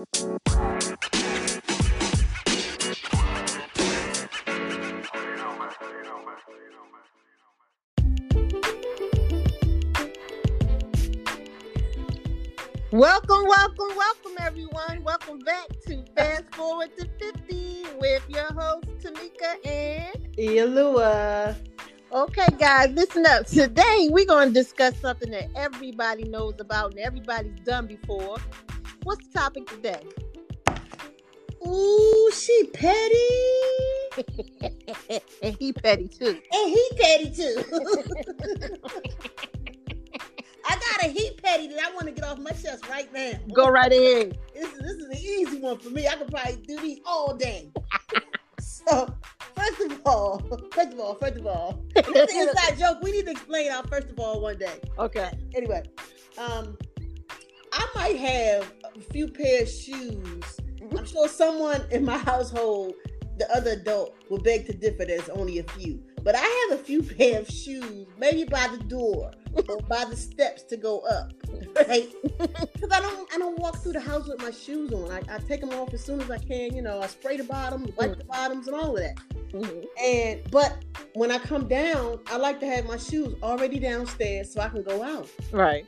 Welcome, welcome, welcome, everyone. Welcome back to Fast Forward to 50 with your host, Tamika and Ialua. Okay, guys, listen up. Today, we're going to discuss something that everybody knows about and everybody's done before. What's the topic today? Ooh, she petty. and he petty too. And he petty too. I got a he petty that I want to get off my chest right now. Go right ahead. This, this is an easy one for me. I could probably do these all day. so, first of all, first of all, first of all, this is inside joke. We need to explain our first of all one day. Okay. Anyway, um, I might have a few pair of shoes. I'm sure someone in my household, the other adult, will beg to differ. There's only a few, but I have a few pair of shoes, maybe by the door or by the steps to go up, right? Because I don't, I don't walk through the house with my shoes on. I, I take them off as soon as I can. You know, I spray the bottoms, wipe the bottoms, and all of that. Mhm. And but when I come down, I like to have my shoes already downstairs so I can go out. Right.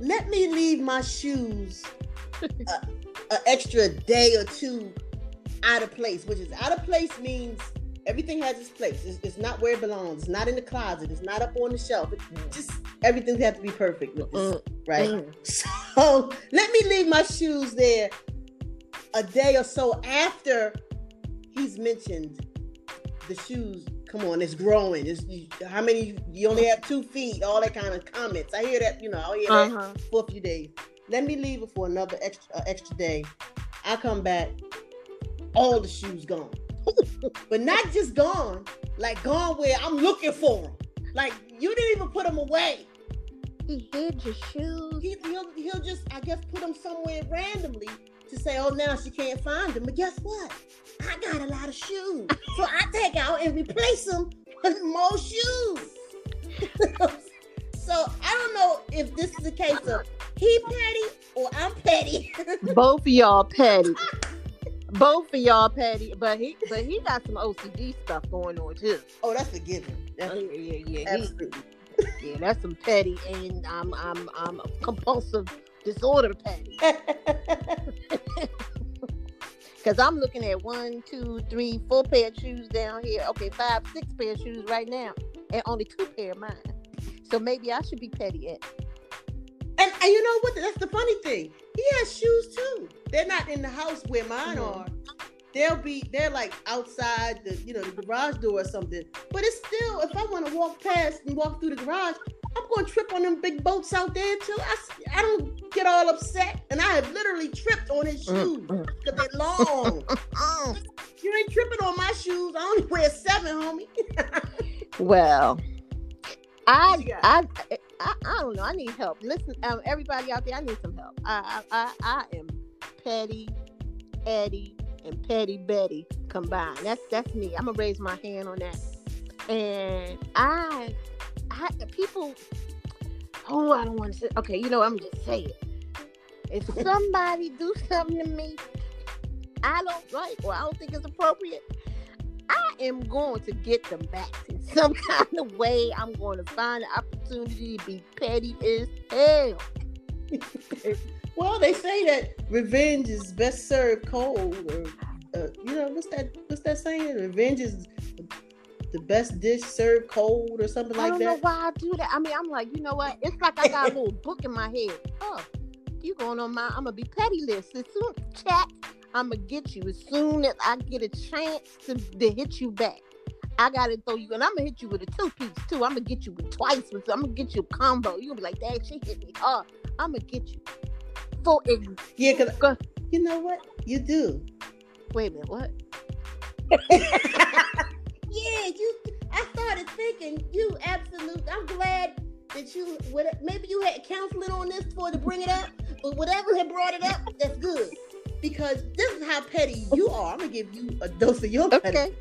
Let me leave my shoes an extra day or two out of place, which is out of place means everything has its place. It's, it's not where it belongs. It's not in the closet. It's not up on the shelf. Just everything has to be perfect with this, Mm, right? mm. So let me leave my shoes there a day or so after he's mentioned the shoes. Come on, it's growing. It's you, how many? You only have two feet. All that kind of comments. I hear that. You know, I hear that Uh-huh. for a few days. Let me leave it for another extra uh, extra day. I come back, all the shoes gone, but not just gone, like gone where I'm looking for them. Like you didn't even put them away. He hid your shoes. He, he'll he'll just I guess put them somewhere randomly to say, oh now she can't find them. But guess what? I got a lot of shoes, so I take out and replace them with more shoes. so I don't know if this is a case of he petty or I'm petty. Both of y'all petty. Both of y'all petty, but he but he got some OCD stuff going on too. oh, that's a given. That's yeah, yeah, yeah. He- absolutely. yeah, that's some petty, and I'm I'm I'm compulsive disorder petty. Cause I'm looking at one, two, three, four pair of shoes down here. Okay, five, six pair of shoes right now, and only two pair of mine. So maybe I should be petty at. And, and you know what? That's the funny thing. He has shoes too. They're not in the house where mine Mhm. are. They'll be they're like outside the you know the garage door or something. But it's still if I want to walk past and walk through the garage, I'm going to trip on them big boats out there too. I don't get all upset, and I have literally tripped on his shoes Mm, because they're long. mm. you ain't tripping on my shoes. I only wear seven, homie. Well, I, What you got? I, I, I don't know. I need help. Listen, um, everybody out there, I need some help. I, I, I, I am petty, Eddie, and petty Betty combined. That's that's me. I'm gonna raise my hand on that. And I, People. Oh, I don't want to say. Okay, you know, I'm just saying. If somebody do something to me, I don't like or I don't think it's appropriate. I am going to get them back in some kind of way. I'm going to find an opportunity to be petty as hell. Well, they say that revenge is best served cold, or uh, you know what's that? What's that saying? Revenge is the best dish served cold, or something like that. I don't know that. why I do that. I mean, I'm like, you know what? It's like I got a little book in my head. Oh, you going on my? I'm gonna be petty list as soon. Chat. I'm gonna get you as soon as I get a chance to, to hit you back. I gotta throw you, and I'm gonna hit you with a two piece too. I'm gonna get you with twice. With, I'm gonna get you a combo. You gonna be like, "Dad, she hit me hard." I'm gonna get you. For ex- Yeah, because Go- you know what you do. wait a minute, what? Yeah, you. I started thinking you absolute. I'm glad that you. Maybe you had counseling on this for to bring it up, but whatever had brought it up, that's good. Because this is how petty you are. I'm gonna give you a dose of your petty. Okay.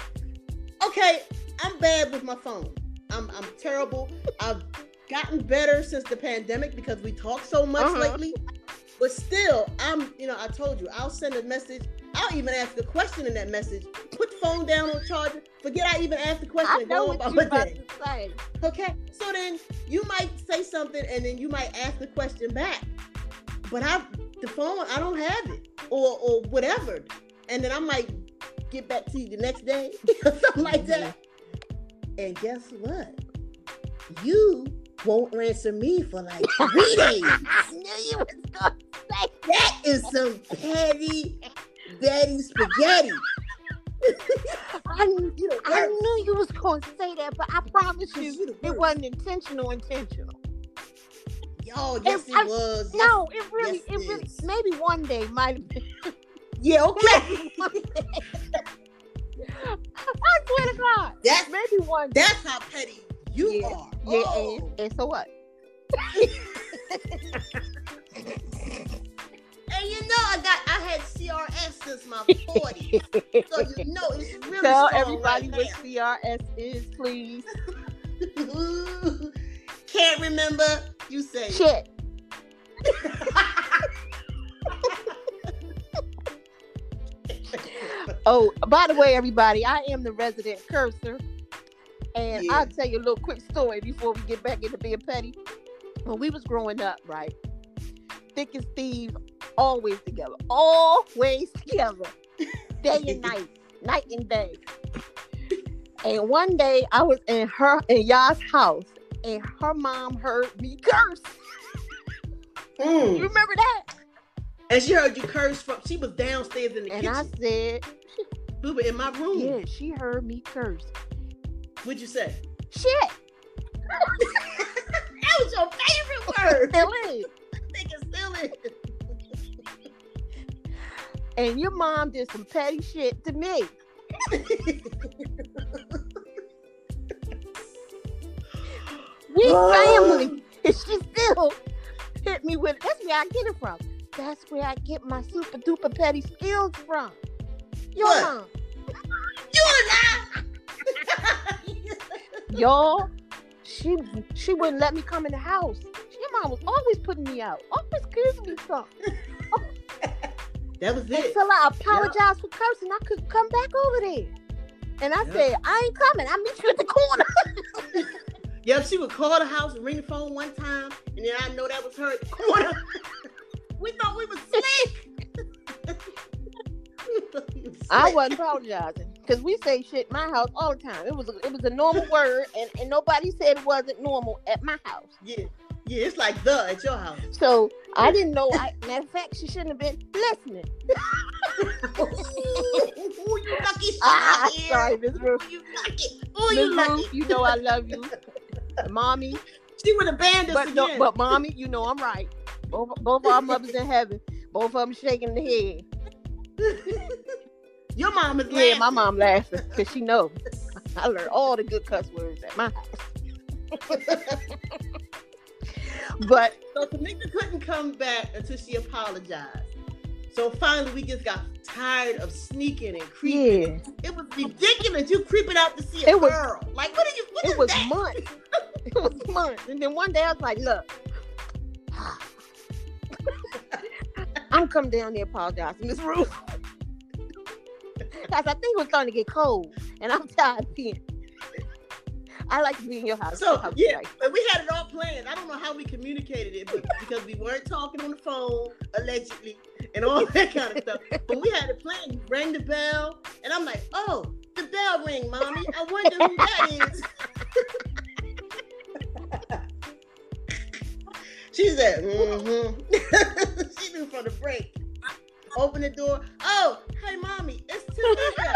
okay, I'm bad with my phone. I'm I'm terrible. I've gotten better since the pandemic because we talk so much Uh-huh. lately. But still, I'm, you know, I told you, I'll send a message. I'll even ask a question in that message. Put the phone down on charger. Forget I even asked the question. I know what you're about to say. Okay, so then you might say something, and then you might ask the question back. But I, the phone, I don't have it, or or whatever, and then I might get back to you the next day, or something like that. Mm-hmm. And guess what? You won't answer me for like three days. I knew you was gonna say That is some petty, Betty spaghetti. I, You the I knew you was gonna say that, but I promise You it wasn't intentional. Intentional. Yo, yes, If it I- was. No, it really, yes, it it really, maybe one day might have been. Yeah, okay. maybe one day. I swear to God, That's maybe one day. that's how petty you Yeah, are. Yeah, oh. and, and so what? And you know I got I had CRS since my 40s. so you know it's really Tell everybody right what CRS is, please. Can't remember. You say Shit. Oh, by the way, everybody, I am the resident cursor. And Yeah. I'll tell you a little quick story before we get back into being petty. When we was growing up, right? Thick and Steve, always together. Always together. Day and night. Night and day. And one day I was in her in y'all's house and her mom heard me curse. You Mm. remember that? And she heard you curse from she was downstairs in the kitchen. And I said, we were in my room. Yeah, she heard me curse. What'd you say? Shit. That was your favorite word. Still is. Think it's still is. And your mom did some petty shit to me. We family. And she still hit me with it. That's where I get it from. That's where I get my super duper petty skills from. Your What? mom. You alive? Y'all, she she wouldn't let me come in the house. Your mom was always putting me out. Always accusing me something. That was it. Until I apologized for cursing, I could come back over there. And I Yeah. said, I ain't coming. I'll meet you at the corner. Yep, she would call the house and ring the phone one time, and then I know that was her at the corner. we thought we was slick. We thought we was I wasn't apologizing because we say shit in my house all the time. It was a, it was a normal word, and, and nobody said it wasn't normal at my house. Yeah, yeah, it's like the at your house. So I didn't know. I, matter of fact, she shouldn't have been listening. Ooh, you lucky Ah, sorry, Miss Ruth. You lucky. Ooh, you lucky. Ruth, you know I love you, mommy. She would have banned us But no, again. but mommy, you know I'm right. Both both our mothers in heaven, both of them shaking the head. your mom is Yeah, laughing. my mom laughing because she knows I learned all the good cuss words at my house. But So Tamika couldn't come back until she apologized. So finally, we just got tired of sneaking and creeping. yeah, It was ridiculous. You creeping out to see a It was- girl. Like, what are you? What it was that? months. It was months, and then one day I was like, "Look, I'm coming down there apologizing, Miss Ruth." Guys, I think it was starting to get cold, and I'm tired of being. I like to be in your house. So house yeah, but we had it all planned. I don't know how we communicated it, but because we weren't talking on the phone allegedly and all that kind of stuff. But we had it planned. You rang the bell, and I'm like, "Oh, the bell ring, mommy. I wonder who that is." she said, "Mm-hmm." she knew from the break. Open the door. Oh, hey, mommy, it's Tamika.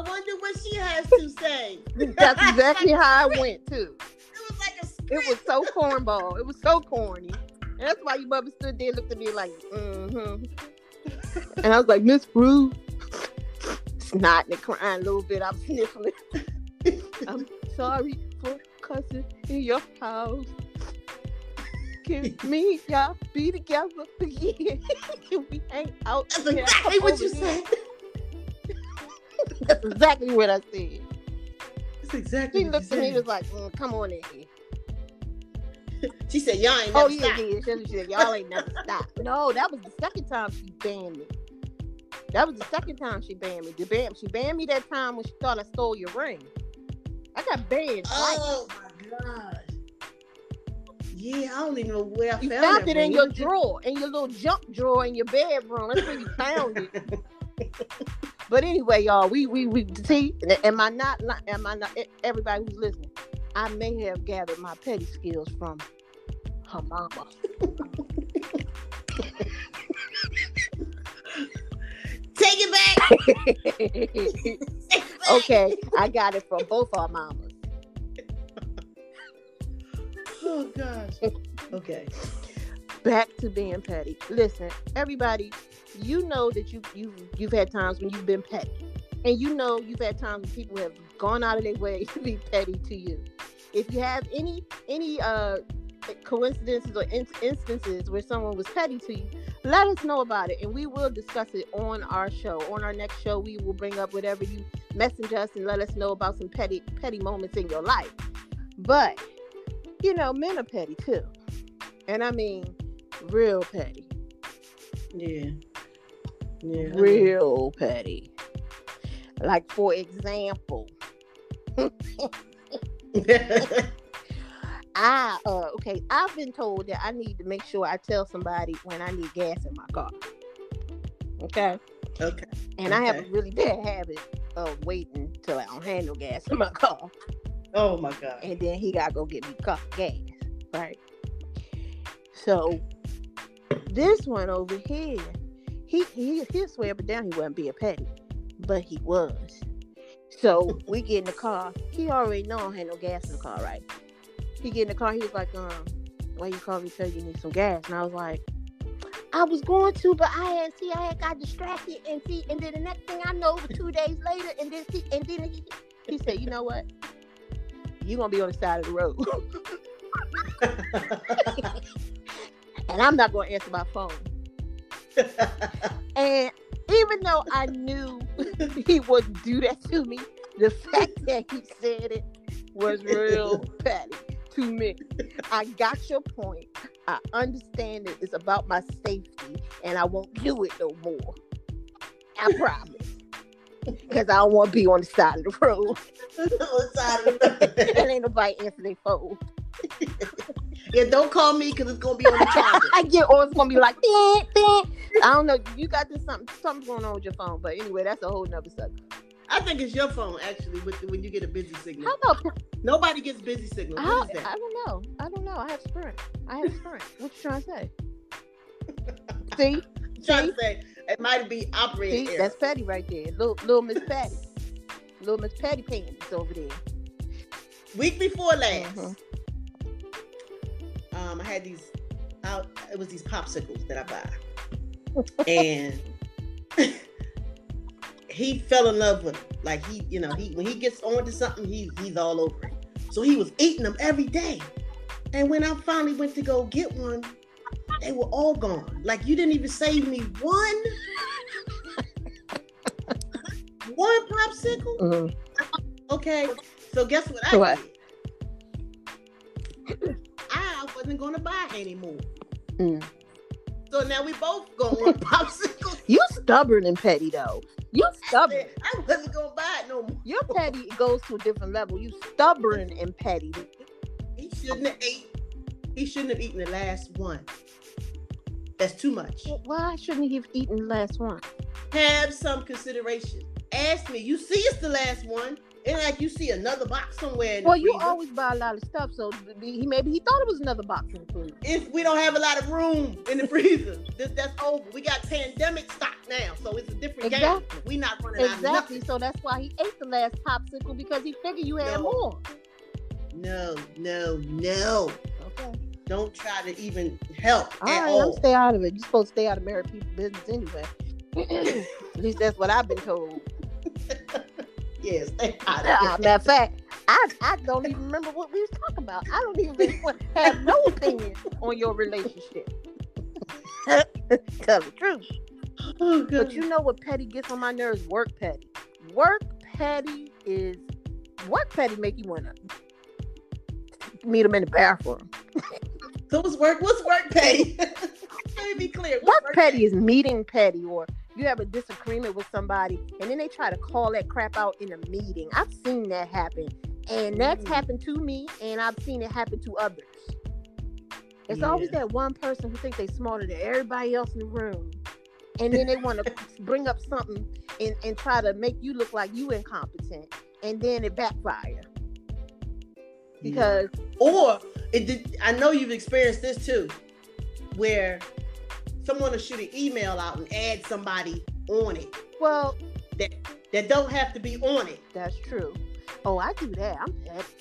I wonder what she has to say. That's exactly how I went too. It was like a script. It was so cornball. It was so corny. And that's why your mother stood there and looked at me like, mm-hmm. And I was like, Miss Ruth. Snotting and crying a little bit. I'm sniffling. I'm sorry for cussing in your house. Can me and y'all be together again? Can we hang out? That's exactly what you here?" said. That's exactly what I said. That's exactly She looked at me and was like, mm, come on in here. she said, "Y'all ain't Oh never yeah, stop." yeah. She, she said, y'all ain't never stopped. No, that was the second time she banned me. That was the second time she banned me. The ban- she banned me that time when she thought I stole your ring. I got banned twice. Oh my gosh. Yeah, I don't even know where I found it. You found, found it in ring. your drawer, in your little junk drawer in your bedroom. That's where you found it. But anyway, y'all, we we we see. Am I not? Am I not? Everybody who's listening, I may have gathered my petty skills from her mama. Take it back. Take it back. okay, I got it from both our mamas. Oh gosh. Okay. Back to being petty. Listen, everybody, you know that you you you've had times when you've been petty, and you know you've had times when people have gone out of their way to be petty to you. If you have any any uh coincidences or in- instances where someone was petty to you, let us know about it, and we will discuss it on our show. On our next show, we will bring up whatever you message us and let us know about some petty petty moments in your life. But you know, men are petty too, and I mean real petty, Yeah. Yeah. Real petty. Like for example, I uh okay, I've been told that I need to make sure I tell somebody when I need gas in my car. Okay. okay. And I have a really bad habit of waiting till I don't no gas in my car. Oh my god. And then he gotta go get me car gas. Right. So this one over here, he he he'll swear but down he wasn't being petty. But he was. So we get in the car. He already know I don't no gas in the car, right? He get in the car, he was like, um, why you call me tell you need some gas? And I was like, I was going to, but I had see I had got distracted and see, and then the next thing I know, two days later, and then see, and then he, he said, you know what? You gonna be on the side of the road, and I'm not gonna answer my phone. And even though I knew he wouldn't do that to me, the fact that he said it was real petty to me. I got your point. I understand it. It's about my safety, and I won't do it no more. I promise. Because I don't want to be on the side of the road On the side of the and ain't nobody answer their phone. Yeah, don't call me because it's gonna be on the charger. I get, or it's gonna be like, ding, ding. I don't know. You got this something, something's going on with your phone, but anyway, that's a whole nother subject. I think it's your phone actually with the, when you get a busy signal. How about Nobody gets busy signal. Is I don't know. I don't know. I have Sprint. I have Sprint. what you trying to say? See, I'm trying to say it might be operating see, error. that's Patty right there. Little, little Miss Patty, little Miss Patty Panties over there. Week before last, Mhm. Had these. Out, it was these popsicles that I buy, and he fell in love with them. Like he, you know, he when he gets on to something, he he's all over it. So he was eating them every day. And when I finally went to go get one, they were all gone. Like you didn't even save me one, one popsicle. Mhm. Okay, so guess what I What? did? I wasn't gonna buy anymore. Mm. So now we both going on popsicles. You stubborn and petty though. You stubborn. I wasn't gonna buy it no more. Your petty goes to a different level. You stubborn and petty. He shouldn't have ate. He shouldn't have eaten the last one. That's too much. Why shouldn't he have eaten the last one? Have some consideration. Ask me. You see, it's the last one. Ain't like you see another box somewhere. Well, you freezer. always buy a lot of stuff, so he maybe he thought it was another box in the freezer. If we don't have a lot of room in the freezer, this, that's over. We got pandemic stock now, so it's a different Exactly. game. We not running out of Exactly. So that's why he ate the last popsicle because he figured you had No. more. No, no, no. Okay. Don't try to even help All at right, all. I'm stay out of it. You're supposed to stay out of married people's business anyway. At least that's what I've been told. yes, stay out of matter of fact, I, I don't even remember what we was talking about. I don't even really have no opinion on your relationship. Tell the truth. Oh, But you know what petty gets on my nerves? Work petty. Work petty is work petty make you wanna meet them in the bathroom. So what's work? What's work petty? Let me be clear. Work, work petty is meeting petty, or you have a disagreement with somebody, and then they try to call that crap out in a meeting. I've seen that happen, and that's mm. happened to me, and I've seen it happen to others. It's yeah. always that one person who thinks they're smarter than everybody else in the room. And then they want to bring up something and, and try to make you look like you incompetent. And then it backfire. Because yeah. or it did I know you've experienced this too, where someone will shoot an email out and add somebody on it. Well that that don't have to be on it. That's true. Oh, I do that. I'm petty.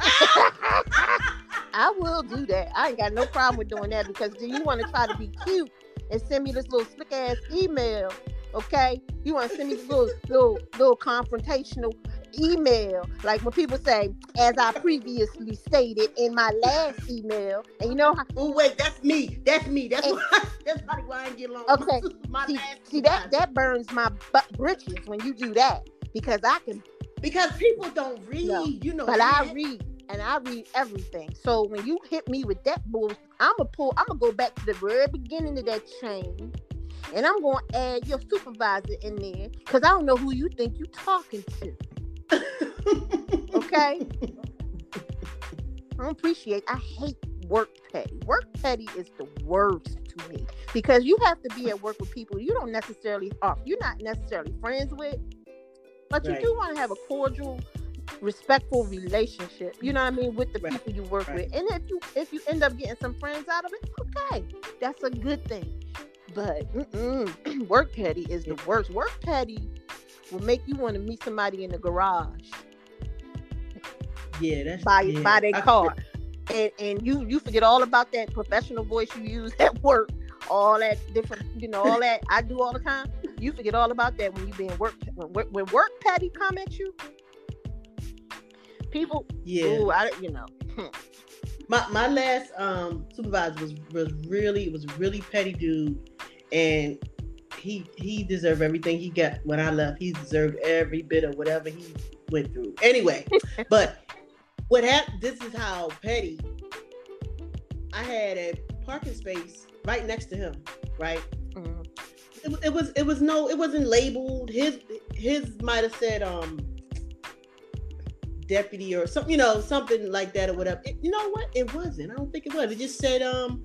I will do that. I ain't got no problem with doing that because do you want to try to be cute and send me this little slick ass email? Okay, you want to send me this little little little confrontational email, like when people say, "As I previously stated in my last email," and you know how? Oh wait, that's me. That's me. That's and, why. That's probably why I ain't get along. Okay, see, see that that burns my butt britches when you do that because I can. Because people don't read, no, you know. But that. I read and I read everything. So when you hit me with that bull, I'm gonna pull. I'm gonna go back to the very beginning of that chain, and I'm gonna add your supervisor in there because I don't know who you think you're talking to. Okay. I don't appreciate. I hate work petty. Work petty is the worst to me because you have to be at work with people you don't necessarily are. You're not necessarily friends with, but you right. do want to have a cordial respectful relationship. You know what I mean with the right. people you work right. with. And if you if you end up getting some friends out of it, okay, that's a good thing. But work petty is the worst. Work petty will make you want to meet somebody in the garage. Yeah, that's by yeah. by their car. And and you you forget all about that professional voice you use at work, all that different, you know, all that I do all the time. You forget all about that when you being work when, when work petty come at you people. Yeah, ooh, I you know. My my last um supervisor was was really was really petty dude, and he he deserved everything he got when I left. He deserved every bit of whatever he went through. Anyway, but what happened? This is how petty. I had a parking space right next to him, right. Mm-hmm. It, it was it was no it wasn't labeled. His his might have said um deputy or something, you know, something like that or whatever. It, you know what? It wasn't. I don't think it was. It just said um,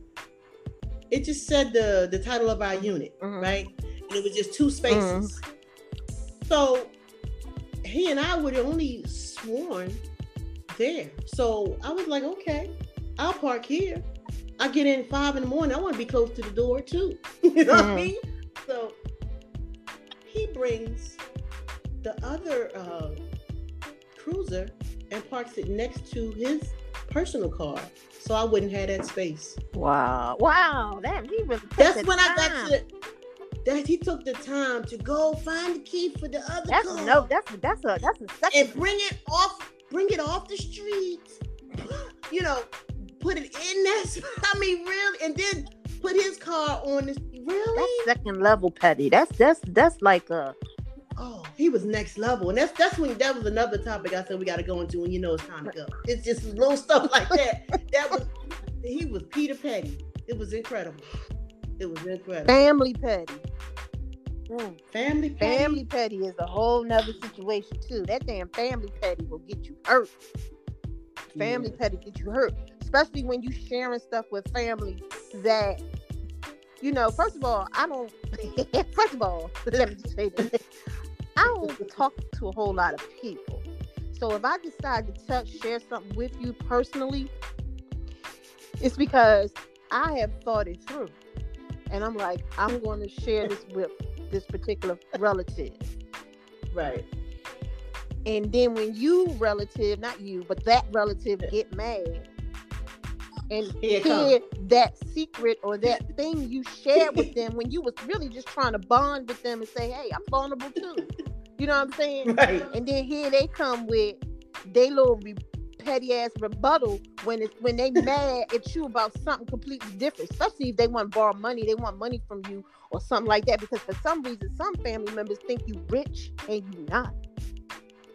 it just said the the title of our unit, mm-hmm. right? And it was just two spaces. Mm-hmm. So he and I were the only sworn there. So I was like, okay, I'll park here. I get in five in the morning. I want to be close to the door too. you know mm-hmm. what I mm-hmm. mean? So he brings the other uh, cruiser and parks it next to his personal car, so I wouldn't have that space. Wow, wow, that he really. That's when time. I got to. That he took the time to go find the key for the other that's, car. No, that's that's a that's a second. and bring it off, bring it off the street. You know, put it in that. I mean, really, and then put his car on this. Really, that's second level petty. That's that's that's like a oh, he was next level. And that's that's when that was another topic I said we got to go into when you know it's time to go. It's just little stuff like that. that was he was Peter Petty. It was incredible. It was incredible. Family Petty. Mm. Family petty. Family petty is a whole nother situation too. That damn family petty will get you hurt. Family yeah. petty get you hurt, especially when you sharing stuff with family that you know. First of all, I don't. first of all, let me just say this. I don't talk to a whole lot of people. So if I decide to touch, share something with you personally, it's because I have thought it through. And I'm like, I'm going to share this with this particular relative. Right. And then when you relative, not you, but that relative get mad, and Here hear that secret or that thing you shared with them when you was really just trying to bond with them and say, "Hey, I'm vulnerable too." You know what I'm saying? Right. And then here they come with they little re- petty ass rebuttal when it's when they mad at you about something completely different. Especially if they want to borrow money, they want money from you or something like that. Because for some reason, some family members think you rich and you not.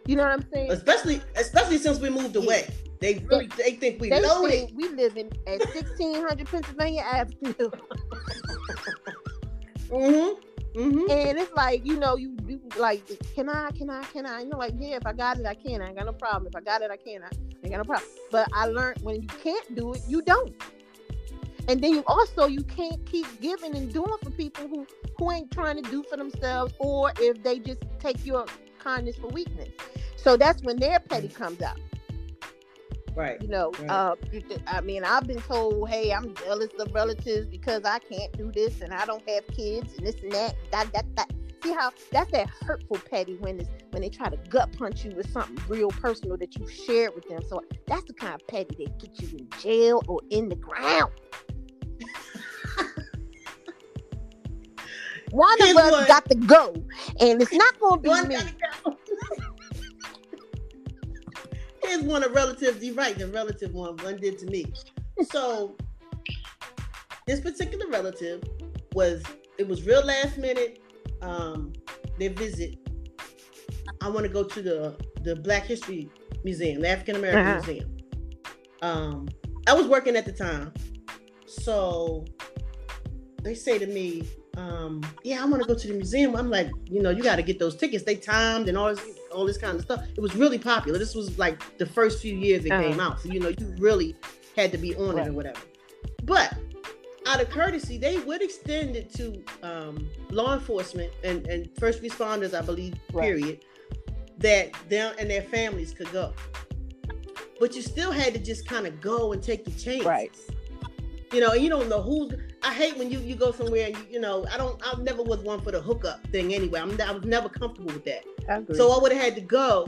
You know what I'm saying? Especially, especially since we moved away. They really they think we They loaded. think we live in at 1600 Pennsylvania Avenue. Mm-hmm. Mm-hmm. And it's like, you know, you, you like, can I, can I, can I? You know, like, yeah, if I got it, I can. I ain't got no problem. If I got it, I can. I ain't got no problem. But I learned when you can't do it, you don't. And then you also you can't keep giving and doing for people who who ain't trying to do for themselves, or if they just take your kindness for weakness. So that's when their petty comes out. Right. You know, Right. uh, I mean, I've been told, hey, I'm jealous of relatives because I can't do this and I don't have kids and this and that. That that that. See how that's that hurtful petty when it's when they try to gut punch you with something real personal that you shared with them. So that's the kind of petty that get you in jail or in the ground. One of us got to go, and it's not going to be One me. go. Here's one of relatives. You're right. The relative one. One did to me. So this particular relative was. It was real last minute. Um, their visit. I want to go to the the Black History Museum, the African American Uh-huh. Museum. Um, I was working at the time, so they say to me, um, "Yeah, I want to go to the museum." I'm like, you know, you got to get those tickets. They timed and all this, all this kind of stuff. It was really popular. This was like the first few years it Uh-huh. came out, so you know, you really had to be on it or whatever. But out of courtesy, they would extend it to um, law enforcement and, and first responders, I believe, Right. period, that them and their families could go. But you still had to just kind of go and take the chance. Right. You know, you don't know who's. I hate when you you go somewhere and you, you know I don't. I never was one for the hookup thing anyway. I'm I was never comfortable with that. I. So I would have had to go.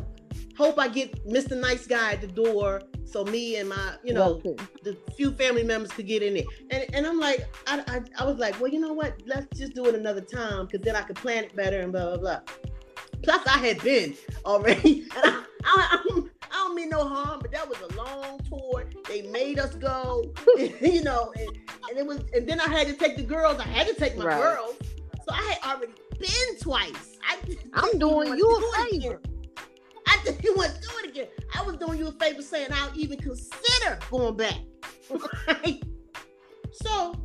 Hope I get Mr. Nice Guy at the door, so me and my you know Okay. the few family members could get in there. And and I'm like, I, I, I was like, well, you know what? Let's just do it another time because then I could plan it better and blah blah blah. Plus, I had been already. And I, I, I, don't- I don't mean no harm, but that was a long tour. They made us go, you know, and, and it was. And then I had to take the girls. I had to take my Right. girls. So I had already been twice. I I'm doing you a favor. I didn't want to do it again. I was doing you a favor saying I'll even consider going back. Right? So,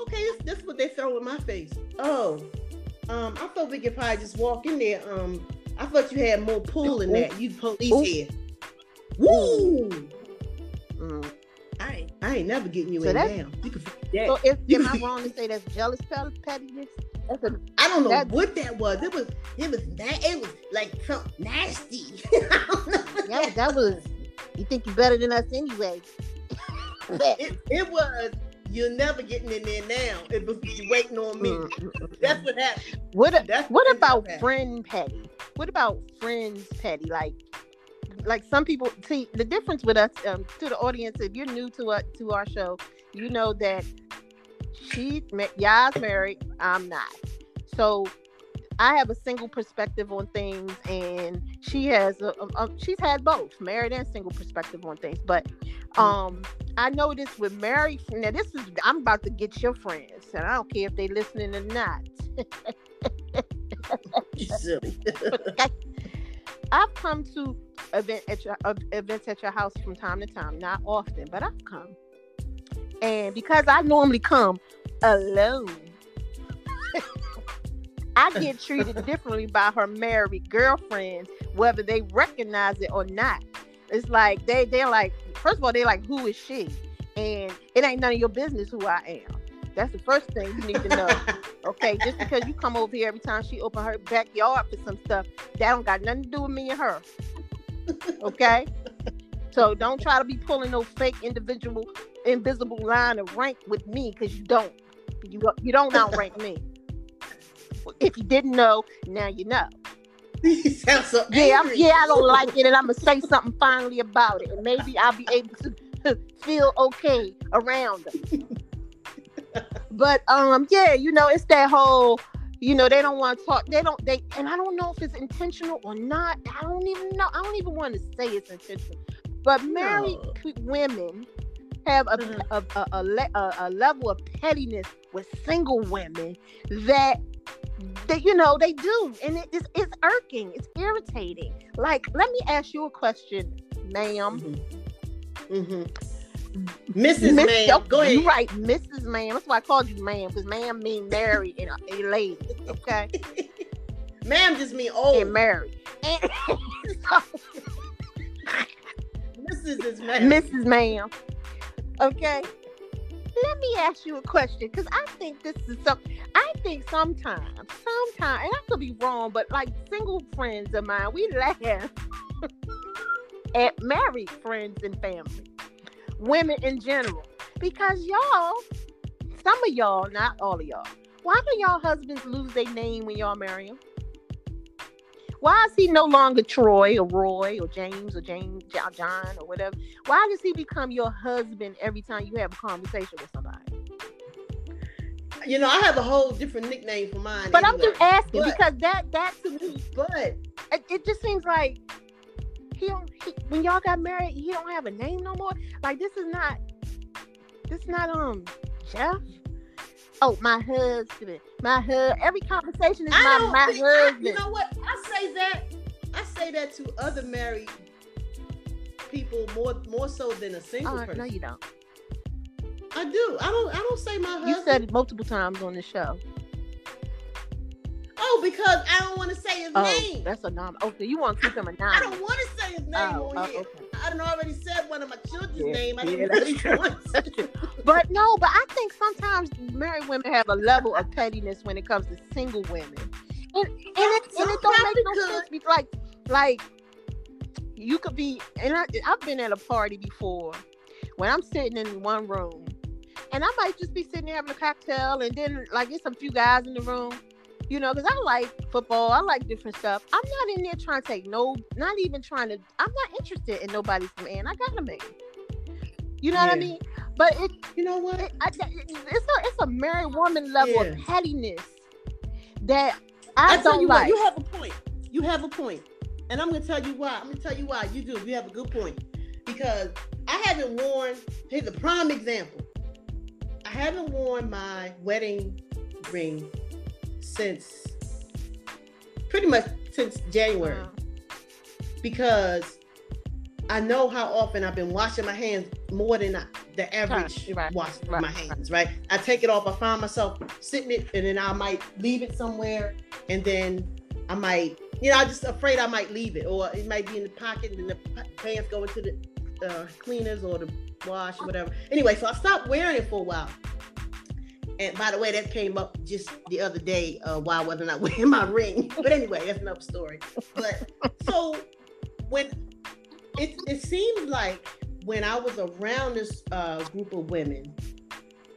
okay, this, this is what they throw in my face. Oh, um, I thought we could probably just walk in there. Um, I thought you had more pull in that. You police Ooh. here. Woo! Mm. I ain't, I ain't never getting you So in that's- down. You can forget that. So if, You am I wrong to say that's jealous pet- pettiness? That's a, I don't know That- what that was. It was it was that it was like something nasty. I don't know yeah, that was. You think you're better than us anyway? it, it was you're never getting in there now. It was you waiting on me. Mm, mm, mm, That's mm. what happened. what. That's What about happening. friend petty? What about friends petty? Like, like some people see the difference with us um, to the audience. If you're new to us to our show, you know that she, Ya's married. I'm not. So I have a single perspective on things, and she has a, a- a- she's had both married and single perspective on things. But um, I know this with married. Now this is I'm about to get your friends, and I don't care if they're listening or not. I've come to event at your uh, events at your house from time to time, not often, but I've come. And because I normally come alone, I get treated differently by her married girlfriends, whether they recognize it or not. It's like they they're like, first of all, they're like, who is she? And it ain't none of your business who I am. That's the first thing you need to know. Okay, just because you come over here every time she open her backyard for some stuff, that don't got nothing to do with me and her. Okay, so don't try to be pulling no fake individual, invisible line of rank with me because you don't. You you don't outrank me. If you didn't know, now you know. You sound so Yeah, angry. yeah, I don't like it, and I'm gonna say something finally about it, and maybe I'll be able to feel okay around them. but um, yeah, you know, it's that whole, you know, they don't want to talk. They don't. They and I don't know if it's intentional or not. I don't even know. I don't even want to say it's intentional. But married No. women have a, Mhm. a, a, a, a, a level of pettiness with single women that that you know they do and it is it's irking it's irritating like let me ask you a question ma'am Mhm. Mm-hmm. Mrs. Miss, Ma'am. Go ahead. You right, Mrs. Ma'am. That's why I called you ma'am, because ma'am mean married and a, a lady. Okay. ma'am just mean old. And married. And so, Mrs. is ma'am. Mrs. Ma'am. Okay. Let me ask you a question, because I think this is something. I think sometimes, sometimes, and I could be wrong, but like single friends of mine, we laugh at married friends and family women in general. Because y'all, some of y'all, not all of y'all, why do y'all husbands lose their name when y'all marry them? Why is he no longer Troy or Roy or James or James John or whatever? Why does he become your husband every time you have a conversation with somebody? You know, I have a whole different nickname for mine. But anyway. I'm just asking but, because that that to me, but it, it just seems like he don't. He, when y'all got married, he don't have a name no more. Like this is not. This is not um Jeff. Oh, my husband. My husband. Every conversation is my my think, husband. I, you know what? I say that. I say that to other married people more more so than a single uh, person. No, you don't. I do. I don't. I don't say my husband. You said it multiple times on the show. Oh, because I don't want to say his oh, name. That's a nom. Okay, you want to keep him a nom. I don't want to say his name oh, on oh, here. Okay. I done already said one of my children's yeah, name. I didn't yeah, really want to. But no, but I think sometimes married women have a level of pettiness when it comes to single women, and, and, it, and it don't make no sense. Because like, like you could be, and I, I've been at a party before when I'm sitting in one room, and I might just be sitting there having a cocktail, and then like there's some few guys in the room you know, because I like football, I like different stuff. I'm not in there trying to take no, not even trying to. I'm not interested in nobody's man. I got a man. You know yeah. what I mean? But it, you know what? It, I, it's a it's a married woman level yeah. of pettiness that I, I don't you like. What, you have a point. You have a point. point, and I'm gonna tell you why. I'm gonna tell you why you do. You have a good point because I haven't worn. Here's a prime example. I haven't worn my wedding ring since pretty much since January because I know how often I've been washing my hands more than I, the average right. wash right. my hands, right. right? I take it off, I find myself sitting it, and then I might leave it somewhere, and then I might, you know, I'm just afraid I might leave it, or it might be in the pocket, and the pants go into the cleaners or the wash or whatever. Anyway, so I stopped wearing it for a while. And by the way, that came up just the other day uh, why I wasn't not wearing my ring. But anyway, that's another story. But so when it it seems like when I was around this uh, group of women,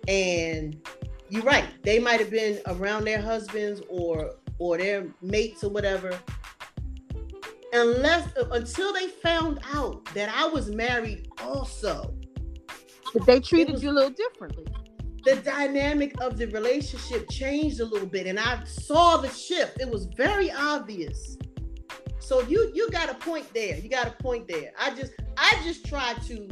and you're right, they might have been around their husbands or or their mates or whatever. Unless until they found out that I was married also. But they treated was, you a little differently the dynamic of the relationship changed a little bit and I saw the shift. It was very obvious. So you you got a point there. You got a point there. I just I just try to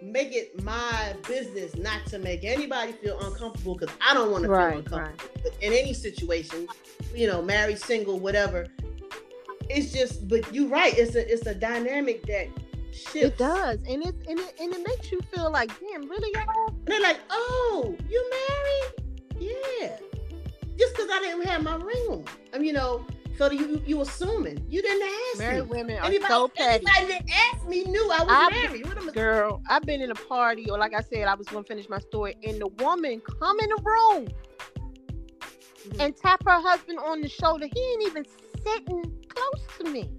make it my business not to make anybody feel uncomfortable because I don't want to feel uncomfortable right. in any situation, you know, married, single, whatever. It's just, but you're right. It's a it's a dynamic that shifts. It does, and it and it and it makes you feel like, damn, really, y'all? They're like, oh, you married? Yeah. Just because I didn't have my ring on. I mean, you know, so you you assuming you didn't ask married me. women are anybody, so petty. Anybody that asked me knew I was I've, married. What girl, I've been in a party, or like I said, I was going to finish my story, and the woman come in the room mm-hmm. and tap her husband on the shoulder. He ain't even sitting close to me.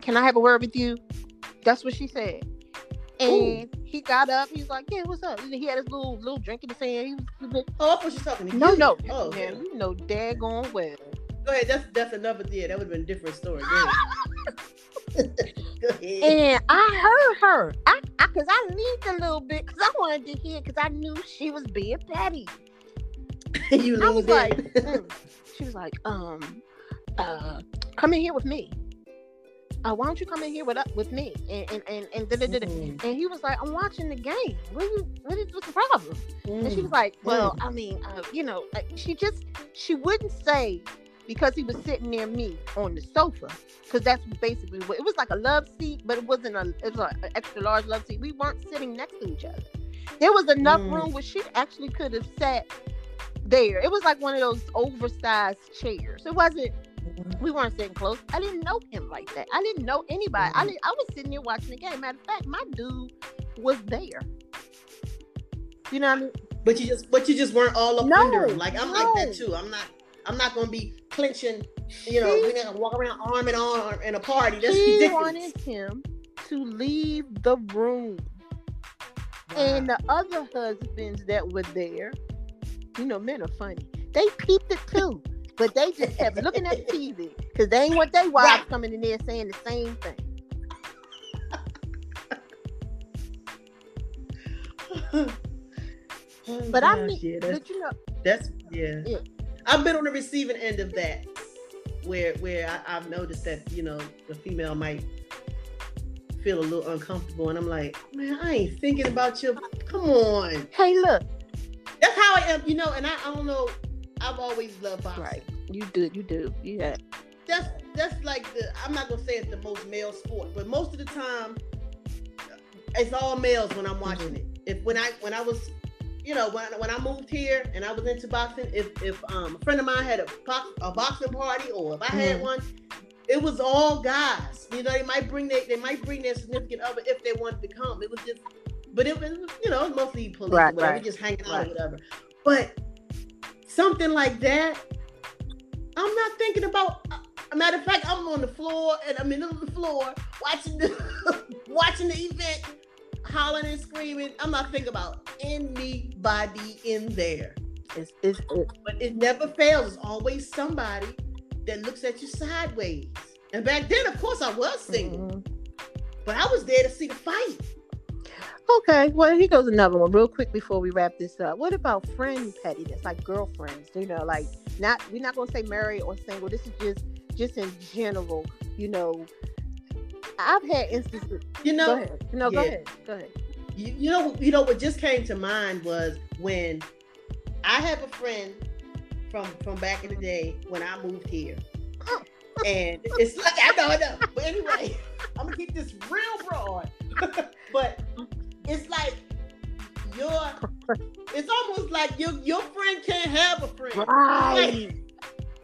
Can I have a word with you? That's what she said. And Ooh. he got up. He's like, "Yeah, what's up?" He had his little little drink in his hand. He was, he was oh, I thought you talking to no, you. No, oh, man, you know, daggone well. Go ahead. That's that's another. Yeah, that would have been a different story. and I heard her. I, I, cause I leaned a little bit because I wanted to hear because I knew she was being petty. you I was like, mm. she was like, um, uh, come in here with me uh, why don't you come in here with uh, with me? And and and and, mm. and he was like, I'm watching the game. What you what is what's the problem? Mm. And she was mm. like, Well, mm. I mean, uh, you know, she just she wouldn't say because he was sitting near me on the sofa. Because that's basically what it was like a love seat, but it wasn't a it was an extra large love seat. We weren't sitting next to each other. There was enough Mm. room where she actually could have sat there. It was like one of those oversized chairs. It wasn't we weren't sitting close. I didn't know him like that. I didn't know anybody. I Mhm. didn't, I was sitting there watching the game. Matter of fact, my dude was there. You know what I mean? But you just but you just weren't all up No, under him. Like I'm like that too. I'm not I'm not gonna be clenching, you know, we're gonna walk around arm in arm in a party. That's she ridiculous. wanted him to leave the room. And the other husbands that were there, you know, men are funny. They peeped it too, but they just kept looking at the TV because they ain't want their wives Right. coming in there saying the same thing. Oh, But I mean, yeah, but you know, that's yeah. Yeah. I've been on the receiving end of that, where where I, I've noticed that you know the female might feel a little uncomfortable, and I'm like, man, I ain't thinking about you. Come on, hey, look, that's how I am, you know. And I, I don't know. I've always loved boxing. right? You do, you do, yeah. That's that's like the. I'm not gonna say it's the most male sport, but most of the time, it's all males when I'm watching it. If when I when I was, you know, when when I moved here and I was into boxing, if if um, a friend of mine had a box, a boxing party or if I had Mhm. one, it was all guys. You know, they might bring their they might bring their significant other if they wanted to come. It was just, but it was you know mostly police Right, whatever, right, just hanging out right. or whatever. But something like that, I'm not thinking about. A matter of fact, I'm on the floor and I'm in the floor watching the watching the event, hollering and screaming. I'm not thinking about anybody in there. It's, it's, it, But it never fails. It's always somebody that looks at you sideways. And back then, of course, I was single, mhm. but I was there to see the fight. Okay, well, here goes another one real quick before we wrap this up. What about friend pettiness, like girlfriends? You know, like not we're not gonna say married or single. This is just just in general. You know, I've had instances. You Go know, ahead. No, go ahead. Go ahead. you, you know, you know what just came to mind was when I have a friend from from back in the mm-hmm. day when I moved here, oh, oh, and oh. it's like I know, I know. But anyway, I'm gonna keep this real broad. but mm-hmm. It's like your, it's almost like your your friend can't have a friend. Right.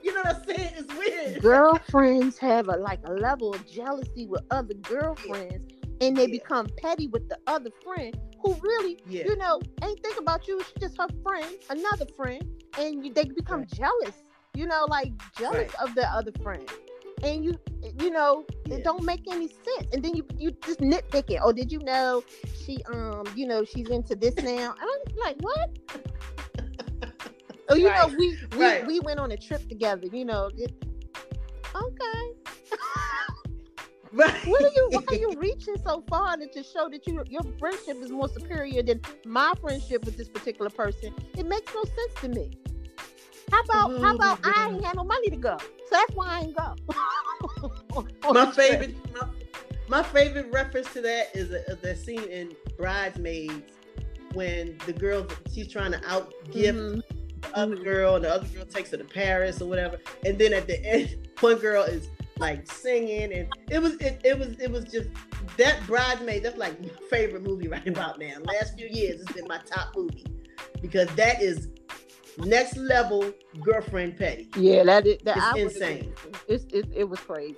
You know what I'm saying? It's weird. Girlfriends have a like a level of jealousy with other girlfriends, and they Yeah. become petty with the other friend who really Yeah. you know, ain't think about you. She's just her friend, another friend, and you, they become Right. jealous. You know, like jealous Right. of the other friend, and you, you know, Yeah. it don't make any sense. And then you, you just nitpick it Oh, did you know she, um, you know, she's into this now? And I'm like, what? oh, you Right. know, we we, Right. we went on a trip together. You know, it, okay. Right. What are you? Why are you reaching so far to, to show that you your friendship is more superior than my friendship with this particular person? It makes no sense to me. How about how about I ain't had no money to go, so that's why I ain't go. My favorite my, my favorite reference to that is, a, that scene in bridesmaids when the girl she's trying to out gift Mhm. the other girl and the other girl takes her to paris or whatever. And then at the end one girl is like singing and it was it, it was it was just that bridesmaid that's like my favorite movie right about now. Last few years it's been my top movie because that is next level girlfriend petty Yeah, that is that It's insane. It's it, it was crazy.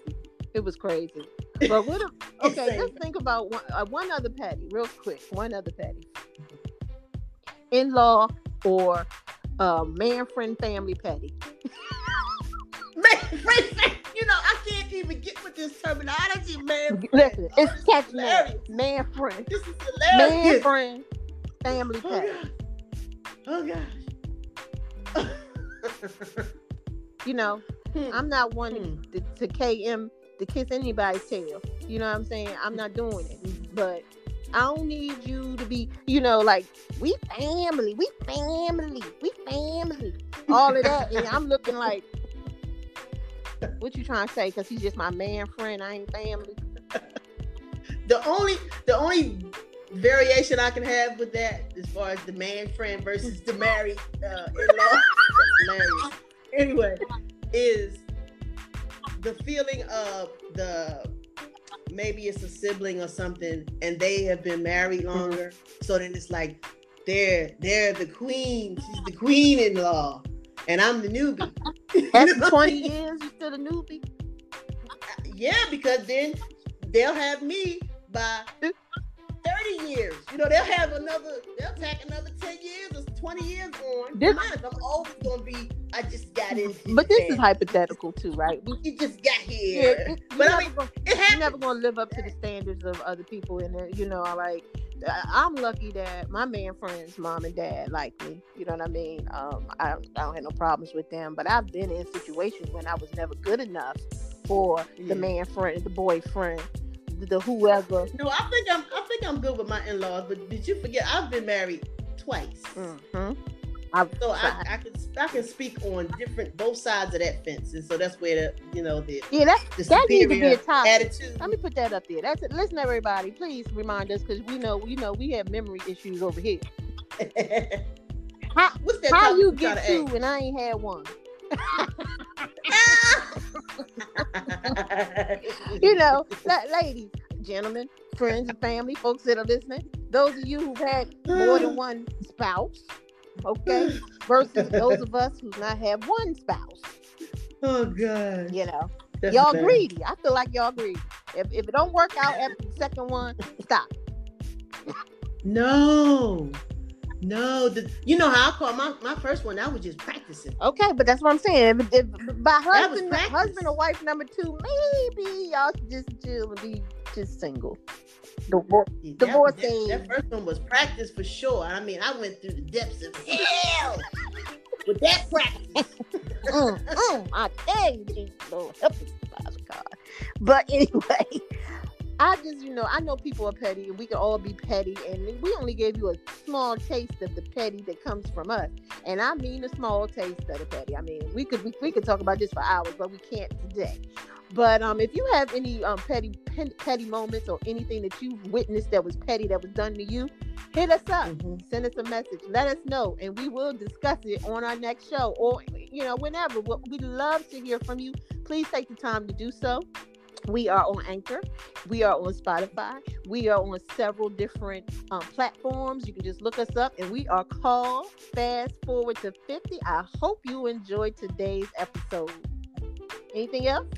It was crazy. But what? If, okay, let's think about one, uh, one other petty, real quick. One other petty. In law or uh, man, friend, family petty. Man, friend, you know, I can't even get with this terminology, man. Listen, Oh, it's catch hilarious. man, man, friend, This is man, friend, family Oh, petty. Oh gosh. You know, Hmm. I'm not one Hmm. to, to KM to kiss anybody's tail. You know what I'm saying? I'm not doing it. But I don't need you to be, you know, like we family, we family, we family, all of that, and I'm looking like, what you trying to say? Because he's just my man friend. I ain't family. the only the only variation I can have with that, as far as the man friend versus the married uh, in-law. Anyway, is the feeling of the maybe it's a sibling or something and they have been married longer so then it's like they're they're the queen she's the queen in law and i'm the newbie After 20 years, you're still a newbie? yeah because then they'll have me by 30 years you know they'll have another they'll tack another 10 years or 20 years on This- Mine, i'm always gonna be i just got in But this is hypothetical too, right? You just got yeah, here it- but i never mean gonna- it you're never gonna live up to the standards of other people in there. You know, like I- I'm lucky that my man friends, mom and dad, like me. You know what I mean? Um, I, I don't have no problems with them, but I've been in situations when I was never good enough for Yeah. the man friend, the boyfriend, the, whoever. No, I think I'm. I think I'm good with my in-laws. But did you forget? I've been married twice, hmm I've so I. I can I can speak on different both sides of that fence, and so that's where the you know the yeah, that the that needs to be a topic. attitude. Let me put that up there. That's it. Listen, everybody, please remind us because we know, you know, we have memory issues over here. How, What's that? how you get two and I ain't had one? You know, la- ladies, gentlemen, friends, and family, folks that are listening. Those of you who've had more than one spouse, okay, versus those of us who's not had one spouse. oh God, You know, That's y'all bad. greedy. I feel like y'all greedy. If, if it don't work out after the second one, stop. No, no. The, you know how I call my my first one? I was just practicing. Okay, but that's what I'm saying. If, if, by husband, husband or wife number two, maybe y'all should just chill and be just single. Divor- Yeah, that, Divorce that, that first one was practice for sure. I mean, I went through the depths of hell with that practice. mm, mm, I dare you, Jesus, Lord, help us, Father God. But anyway, I just, you know, I know people are petty, and we can all be petty, and we only gave you a small taste of the petty that comes from us, and I mean a small taste of the petty. I mean, we could we, we could talk about this for hours, but we can't today. But um, if you have any um petty pen, petty moments or anything that you've witnessed that was petty that was done to you, hit us up Mhm. send us a message let us know and we will discuss it on our next show or you know whenever We- we'd love to hear from you please take the time to do so we are on Anchor. We are on Spotify. We are on several different um, platforms. You can just look us up, and we are called Fast Forward to 50. I hope you enjoyed today's episode. Anything else?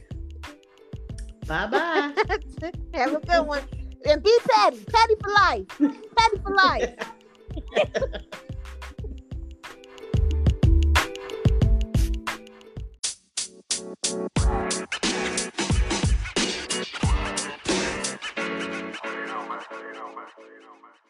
Bye bye. Have a good one. And be Patty. Patty for life. Patty for life. Thank you. más, más, más.